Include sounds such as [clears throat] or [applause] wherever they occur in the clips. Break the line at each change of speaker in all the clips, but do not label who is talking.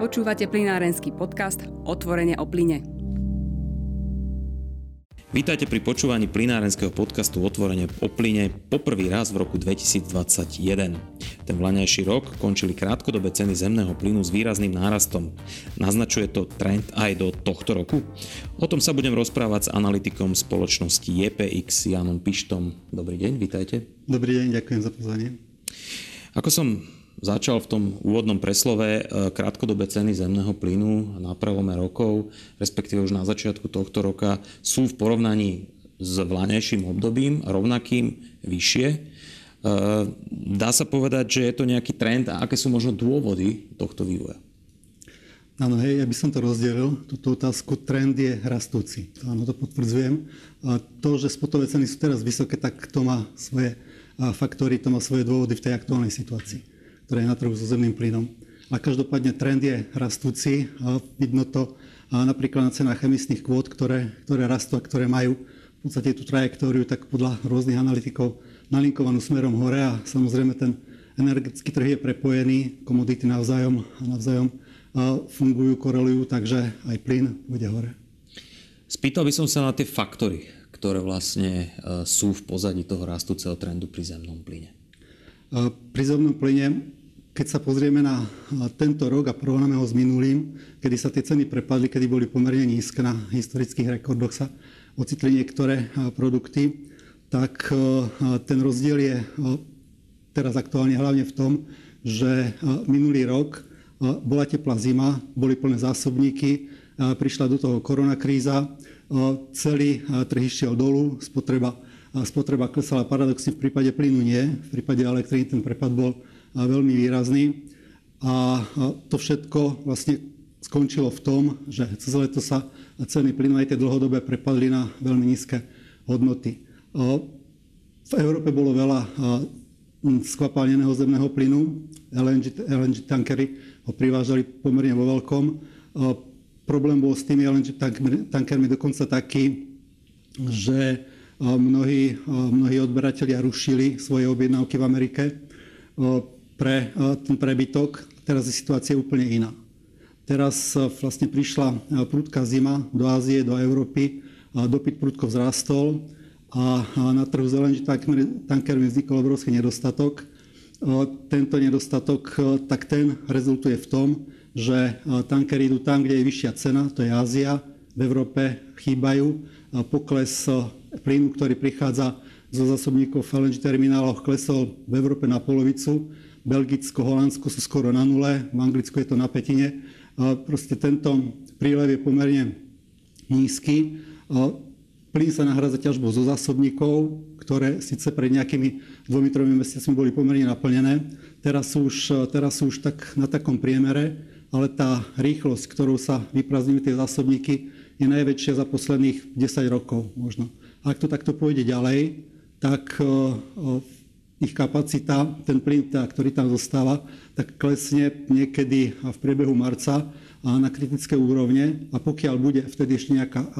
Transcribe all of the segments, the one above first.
Počúvate plinárenský podcast Otvorenie o plyne.
Vítajte pri počúvaní plinárenského podcastu Otvorenie o plyne poprvý raz v roku 2021. Ten vlaňajší rok končili krátkodobé ceny zemného plynu s výrazným nárastom. Naznačuje to trend aj do tohto roku? O tom sa budem rozprávať s analytikom spoločnosti JPX Janom Pištom. Dobrý deň, vítajte.
Dobrý deň, ďakujem za pozvanie.
Ako som začal v tom úvodnom preslove e, krátkodobé ceny zemného plynu na prelome rokov, respektíve už na začiatku tohto roka, sú v porovnaní s vláňajším obdobím rovnakým vyššie. E, dá sa povedať, že je to nejaký trend a aké sú možno dôvody tohto vývoja?
Áno, hej, ja by som to rozdelil, túto otázku. Trend je rastúci. Áno, to potvrdzujem. To, že spotové ceny sú teraz vysoké, tak to má svoje faktory, to má svoje dôvody v tej aktuálnej situácii ktoré je na trhu so zemným plynom. A každopádne trend je rastúci. A vidno to napríklad na cenách emisných kvót, ktoré, ktoré rastú a ktoré majú v podstate tú trajektóriu tak podľa rôznych analytikov nalinkovanú smerom hore a samozrejme ten energetický trh je prepojený, komodity navzájom, navzájom fungujú, korelujú, takže aj plyn bude hore.
Spýtal by som sa na tie faktory, ktoré vlastne e, sú v pozadí toho rastúceho trendu pri zemnom plyne.
Pri zemnom plyne keď sa pozrieme na tento rok a porovnáme ho s minulým, kedy sa tie ceny prepadli, kedy boli pomerne nízke na historických rekordoch sa ocitli niektoré produkty, tak ten rozdiel je teraz aktuálne hlavne v tom, že minulý rok bola teplá zima, boli plné zásobníky, prišla do toho koronakríza, celý trh išiel dolu, spotreba, spotreba klesala paradoxne, v prípade plynu nie, v prípade elektriny ten prepad bol veľmi výrazný. A to všetko vlastne skončilo v tom, že cez leto sa ceny plynu aj tie dlhodobé prepadli na veľmi nízke hodnoty. V Európe bolo veľa skvapalneného zemného plynu. LNG, LNG tankery ho privážali pomerne vo veľkom. Problém bol s tými LNG tankermi dokonca taký, že mnohí, mnohí odberatelia rušili svoje objednávky v Amerike pre e, ten prebytok. Teraz je situácia úplne iná. Teraz e, vlastne prišla e, prudká zima do Ázie, do Európy, dopyt prudko vzrastol a na trhu s LNG tankermi vznikol obrovský nedostatok. Tento nedostatok, tak ten rezultuje v tom, že tankery idú tam, kde je vyššia cena, to je Ázia, v Európe chýbajú. Pokles plynu, ktorý prichádza zo zásobníkov v LNG termináloch, klesol v Európe na polovicu Belgicko, Holandsko sú skoro na nule, v Anglicku je to na petine. Proste tento prílev je pomerne nízky. Plyn sa nahrádza ťažbou zo zásobníkov, ktoré síce pred nejakými dvomi, tromi mesiacmi boli pomerne naplnené. Teraz sú, už, teraz sú už tak na takom priemere, ale tá rýchlosť, ktorou sa vyprázdňujú tie zásobníky, je najväčšia za posledných 10 rokov možno. Ak to takto pôjde ďalej, tak ich kapacita, ten plyn, ktorý tam zostáva, tak klesne niekedy v priebehu marca na kritické úrovne a pokiaľ bude vtedy ešte nejaká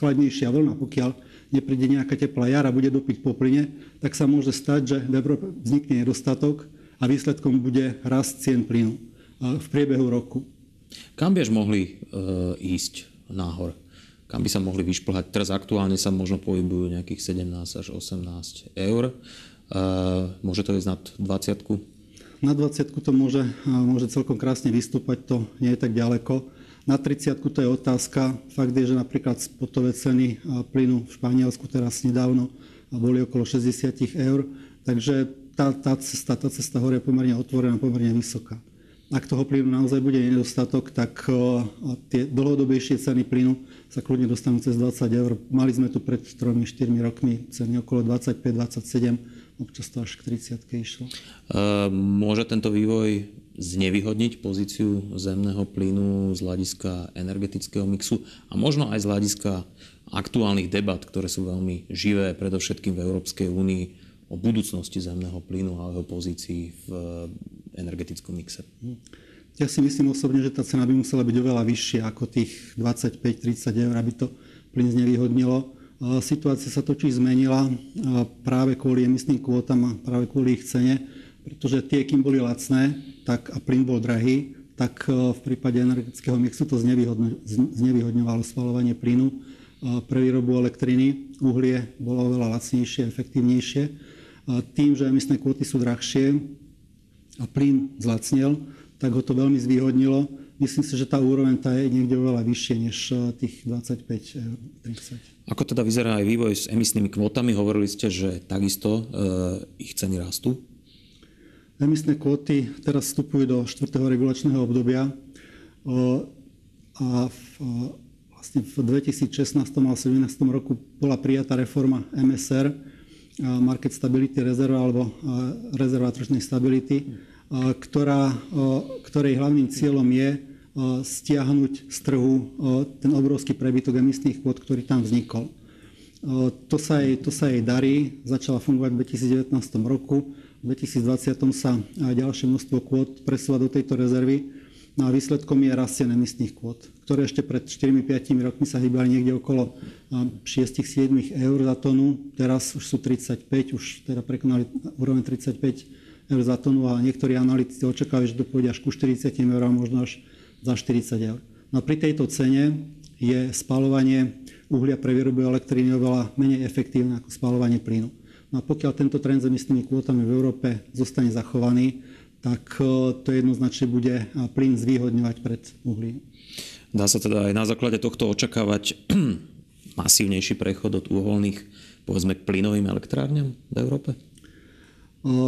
chladnejšia vlna, pokiaľ nepríde nejaká teplá jara, bude dopyť po plyne, tak sa môže stať, že v Európe vznikne nedostatok a výsledkom bude rast cien plynu v priebehu roku.
Kam by mohli e, ísť náhor? Kam by sa mohli vyšplhať? Teraz aktuálne sa možno pohybujú nejakých 17 až 18 eur. Môže to ísť nad 20?
Na 20 to môže, môže celkom krásne vystúpať, to nie je tak ďaleko. Na 30 to je otázka. Fakt je, že napríklad spotové ceny plynu v Španielsku teraz nedávno boli okolo 60 eur, takže tá, tá, cesta, tá cesta hore je pomerne otvorená, pomerne vysoká. Ak toho plynu naozaj bude nedostatok, tak tie dlhodobejšie ceny plynu sa kľudne dostanú cez 20 eur. Mali sme tu pred 3-4 rokmi ceny okolo 25-27 občas to až k 30 išlo.
Môže tento vývoj znevýhodniť pozíciu zemného plynu z hľadiska energetického mixu a možno aj z hľadiska aktuálnych debat, ktoré sú veľmi živé, predovšetkým v Európskej únii, o budúcnosti zemného plynu a jeho pozícii v energetickom mixe.
Ja si myslím osobne, že tá cena by musela byť oveľa vyššia ako tých 25-30 eur, aby to plyn znevýhodnilo Situácia sa totiž zmenila práve kvôli emisným kvótam a práve kvôli ich cene, pretože tie, kým boli lacné tak a plyn bol drahý, tak v prípade energetického mixu to znevýhodňovalo spalovanie plynu pre výrobu elektriny. Uhlie bolo oveľa lacnejšie, efektívnejšie. Tým, že emisné kvóty sú drahšie a plyn zlacnel, tak ho to veľmi zvýhodnilo. Myslím si, že tá úroveň tá je niekde oveľa vyššie než tých 25-30.
Ako teda vyzerá aj vývoj s emisnými kvótami? Hovorili ste, že takisto e, ich ceny rastú?
Emisné kvóty teraz vstupujú do 4. regulačného obdobia a v, vlastne v 2016 a 2017 roku bola prijatá reforma MSR, Market Stability Reserve alebo rezerva tržnej stability, ktorá, ktorej hlavným cieľom je stiahnuť z trhu ten obrovský prebytok emisných kvót, ktorý tam vznikol. To sa, jej, to sa jej darí, začala fungovať v 2019 roku v 2020 sa ďalšie množstvo kvót presúva do tejto rezervy. No a výsledkom je rastie emisných kvót, ktoré ešte pred 4-5 rokmi sa hýbali niekde okolo 6-7 eur za tonu. Teraz už sú 35, už teda prekonali úroveň 35 eur za tonu a niektorí analytici očakávajú, že to pôjde až ku 40 eur možno až za 40 eur. No pri tejto cene je spalovanie uhlia pre výrobu elektriny oveľa menej efektívne ako spalovanie plynu. No a pokiaľ tento trend s emisnými kvótami v Európe zostane zachovaný, tak e, to jednoznačne bude plyn zvýhodňovať pred uhlím.
Dá sa teda aj na základe tohto očakávať [clears throat] masívnejší prechod od uholných povedzme k plynovým elektrárňam v Európe?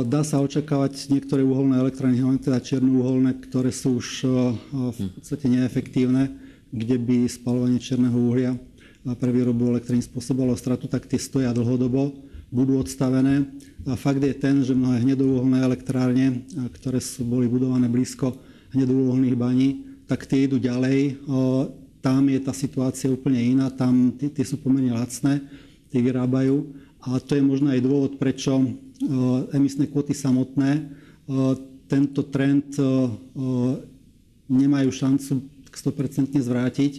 Dá sa očakávať niektoré uholné elektrárne, hlavne teda černouholné, ktoré sú už v podstate neefektívne, kde by spalovanie černého uhlia pre výrobu elektrín spôsobovalo stratu, tak tie stoja dlhodobo budú odstavené. A fakt je ten, že mnohé hnedouholné elektrárne, ktoré sú, boli budované blízko hnedouholných baní, tak tie idú ďalej. Tam je tá situácia úplne iná, tam tie sú pomerne lacné, tie vyrábajú. A to je možno aj dôvod, prečo emisné kvoty samotné tento trend nemajú šancu 100% zvrátiť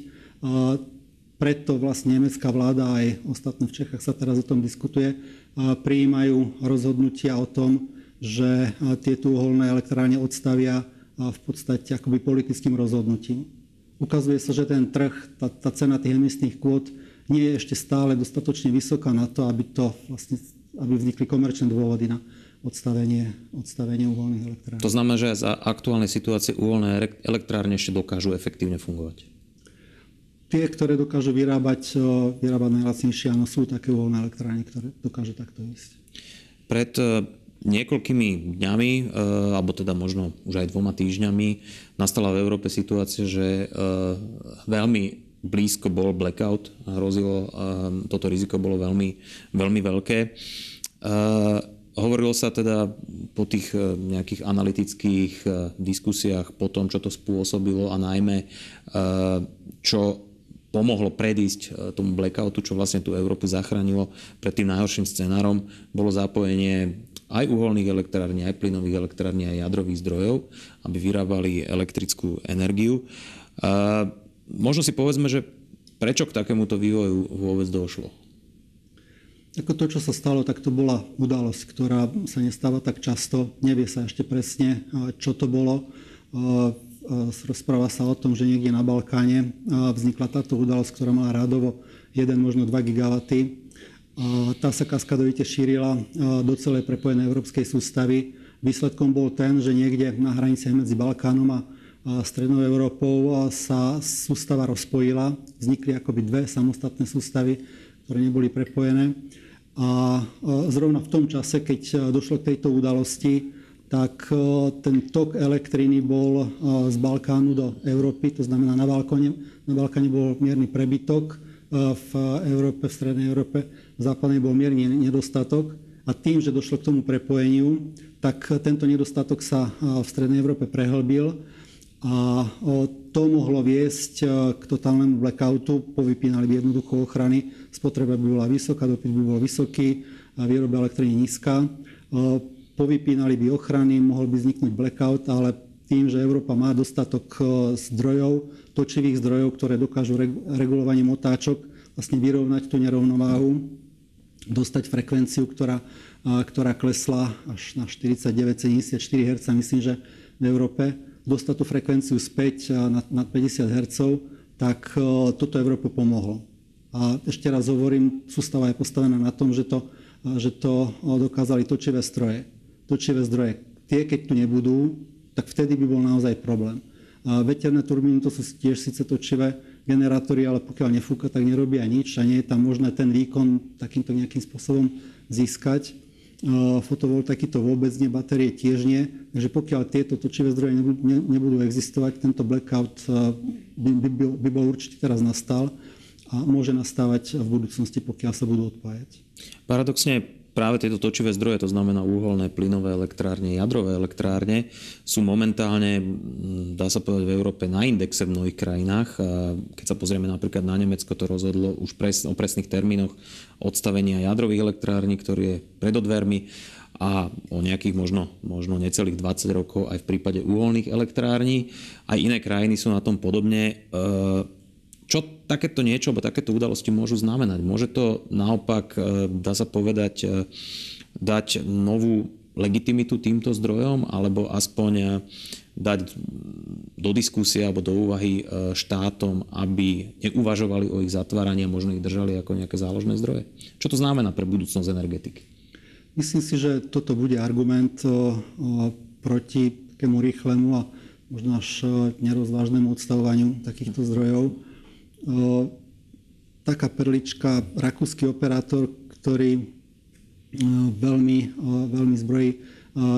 preto vlastne nemecká vláda aj ostatné v Čechách sa teraz o tom diskutuje, prijímajú rozhodnutia o tom, že tieto uholné elektrárne odstavia v podstate akoby politickým rozhodnutím. Ukazuje sa, že ten trh, tá, tá cena tých emisných kvót nie je ešte stále dostatočne vysoká na to, aby, to vlastne, aby vznikli komerčné dôvody na odstavenie, odstavenie uholných elektrární.
To znamená, že za aktuálnej situácie uholné elektrárne ešte dokážu efektívne fungovať?
Tie, ktoré dokážu vyrábať, vyrábať najlacnejšie, áno, sú také uholné elektrárne, ktoré dokážu takto ísť.
Pred e, niekoľkými dňami, e, alebo teda možno už aj dvoma týždňami, nastala v Európe situácia, že e, veľmi blízko bol blackout, hrozilo, toto riziko bolo veľmi, veľmi veľké. Hovorilo sa teda po tých nejakých analytických diskusiách po tom, čo to spôsobilo a najmä čo pomohlo predísť e, tomu blackoutu, čo vlastne tú Európu zachránilo pred tým najhorším scenárom, bolo zapojenie aj uholných elektrární, aj plynových elektrární, aj jadrových zdrojov, aby vyrábali elektrickú energiu. Možno si povedzme, že prečo k takémuto vývoju vôbec došlo?
Ako to, čo sa stalo, tak to bola udalosť, ktorá sa nestáva tak často. Nevie sa ešte presne, čo to bolo. Rozpráva sa o tom, že niekde na Balkáne vznikla táto udalosť, ktorá mala rádovo 1, možno 2 gigawaty. Tá sa kaskadovite šírila do celej prepojenej európskej sústavy. Výsledkom bol ten, že niekde na hranici medzi Balkánom a Strednou Európou sa sústava rozpojila. Vznikli akoby dve samostatné sústavy, ktoré neboli prepojené. A zrovna v tom čase, keď došlo k tejto udalosti, tak e, ten tok elektriny bol e, z Balkánu do Európy, to znamená na Balkáne, na Balkáne bol mierny prebytok, e, v Európe, v Strednej Európe, v západnej bol mierny nedostatok a tým, že došlo k tomu prepojeniu, tak tento nedostatok sa v Strednej Európe prehlbil a to mohlo viesť k totálnemu blackoutu, povypínali by jednoducho ochrany, spotreba by bola vysoká, dopyt by bol vysoký, výroba elektriny nízka. Povypínali by ochrany, mohol by vzniknúť blackout, ale tým, že Európa má dostatok e, zdrojov, točivých zdrojov, ktoré dokážu regulovaním otáčok vlastne vyrovnať tú nerovnováhu, dostať frekvenciu, ktorá, ktorá klesla až na 49-74 Hz, myslím, že v Európe, dostať tú frekvenciu späť nad, nad 50 Hz, tak toto Európu pomohlo. A ešte raz hovorím, sústava je postavená na tom, že to, že to dokázali točivé stroje. Točivé zdroje. Tie, keď tu nebudú, tak vtedy by bol naozaj problém. A veterné turbíny to sú tiež síce točivé generátory, ale pokiaľ nefúka, tak nerobia nič a nie je tam možné ten výkon takýmto nejakým spôsobom získať. Fotovoltaiky to vôbec nie, batérie tiež nie. Takže pokiaľ tieto točivé zdroje nebudú existovať, tento blackout by, by, by bol určite teraz nastal a môže nastávať v budúcnosti, pokiaľ sa budú odpájať.
Paradoxne práve tieto točivé zdroje, to znamená uholné, plynové elektrárne, jadrové elektrárne, sú momentálne, dá sa povedať, v Európe na indexe v mnohých krajinách. Keď sa pozrieme napríklad na Nemecko, to rozhodlo už pres, o presných termínoch odstavenia jadrových elektrární, ktorý je pred odvermi a o nejakých možno, možno necelých 20 rokov aj v prípade uholných elektrární. Aj iné krajiny sú na tom podobne. E, čo takéto niečo, alebo takéto udalosti môžu znamenať? Môže to naopak, e, dá sa povedať, e, dať novú legitimitu týmto zdrojom, alebo aspoň e, dať do diskusie alebo do úvahy štátom, aby neuvažovali o ich zatváraní a možno ich držali ako nejaké záložné zdroje? Čo to znamená pre budúcnosť energetiky?
Myslím si, že toto bude argument proti takému rýchlemu a možno až nerozvážnemu odstavovaniu takýchto zdrojov taká perlička, rakúsky operátor, ktorý veľmi, veľmi zbrojí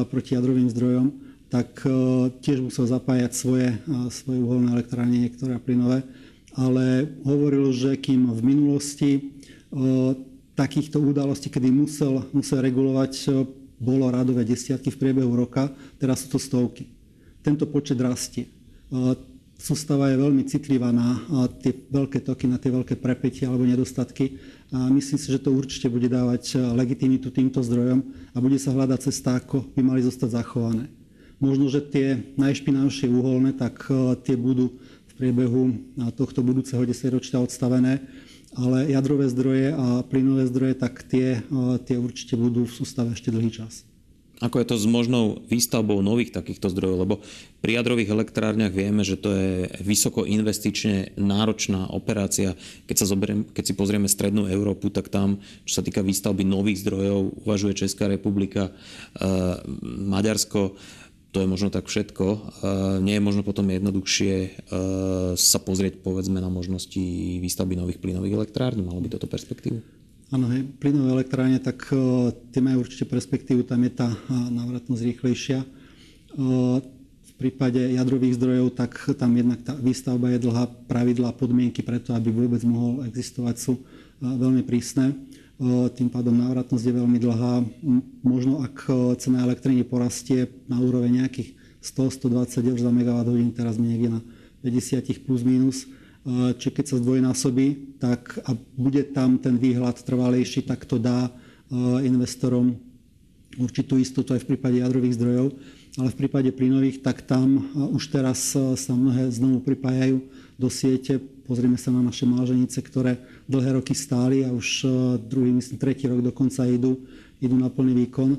proti jadrovým zdrojom, tak tiež musel zapájať svoje, svoje uholné elektrárne, niektoré plynové, ale hovoril, že kým v minulosti takýchto udalostí, kedy musel, musel regulovať, bolo radové desiatky v priebehu roka, teraz sú to stovky. Tento počet rastie sústava je veľmi citlivá na tie veľké toky, na tie veľké prepätia alebo nedostatky. A myslím si, že to určite bude dávať legitimitu týmto zdrojom a bude sa hľadať cesta, ako by mali zostať zachované. Možno, že tie najšpinavšie uholné, tak tie budú v priebehu tohto budúceho desaťročia odstavené, ale jadrové zdroje a plynové zdroje, tak tie, tie určite budú v sústave ešte dlhý čas.
Ako je to s možnou výstavbou nových takýchto zdrojov? Lebo pri jadrových elektrárniach vieme, že to je vysoko investične náročná operácia. Keď, sa zoberiem, keď si pozrieme strednú Európu, tak tam, čo sa týka výstavby nových zdrojov, uvažuje Česká republika, eh, Maďarsko, to je možno tak všetko. Eh, nie je možno potom jednoduchšie eh, sa pozrieť povedzme na možnosti výstavby nových plynových elektrární? Malo by toto perspektívu?
Áno, hej, plynové elektrárne, tak uh, tie majú určite perspektívu, tam je tá uh, návratnosť rýchlejšia. Uh, v prípade jadrových zdrojov, tak tam jednak tá výstavba je dlhá, pravidlá, podmienky preto, aby vôbec mohol existovať, sú veľmi prísne. Tým pádom návratnosť je veľmi dlhá. Možno ak cena elektriny porastie na úroveň nejakých 100-120 eur za megawatt hodín, teraz niekde na 50 plus minus, či keď sa zdvojnásobí, tak a bude tam ten výhľad trvalejší, tak to dá investorom určitú istotu aj v prípade jadrových zdrojov, ale v prípade plynových, tak tam už teraz sa mnohé znovu pripájajú do siete. Pozrieme sa na naše máženice, ktoré dlhé roky stáli a už druhý, myslím, tretí rok dokonca idú, idú na plný výkon.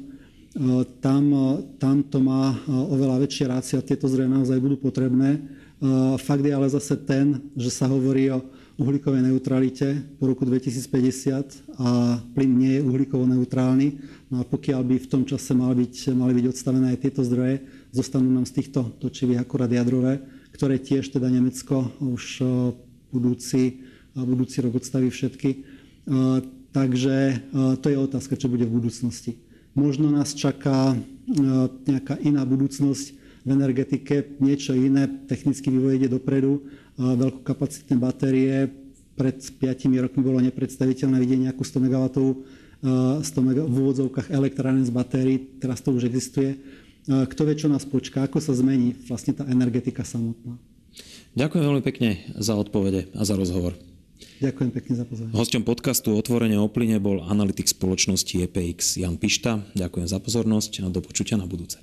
Tam, tam to má oveľa väčšie rácie a tieto zdroje naozaj budú potrebné Fakt je ale zase ten, že sa hovorí o uhlíkovej neutralite po roku 2050 a plyn nie je uhlíkovo neutrálny. No a pokiaľ by v tom čase mali byť, mali byť odstavené aj tieto zdroje, zostanú nám z týchto točivých akurát jadrové, ktoré tiež teda Nemecko už budúci, budúci rok odstaví všetky. Takže to je otázka, čo bude v budúcnosti. Možno nás čaká nejaká iná budúcnosť, v energetike niečo iné, technický vývoj ide dopredu, veľkokapacitné batérie, pred 5 rokmi bolo nepredstaviteľné vidieť nejakú 100 MW 100 MW v úvodzovkách elektráren z batérií, teraz to už existuje. Kto vie, čo nás počká, ako sa zmení vlastne tá energetika samotná.
Ďakujem veľmi pekne za odpovede a za rozhovor.
Ďakujem pekne za pozornosť.
Hosťom podcastu Otvorenie o plyne bol analytik spoločnosti EPX Jan Pišta. Ďakujem za pozornosť a do počutia na budúce.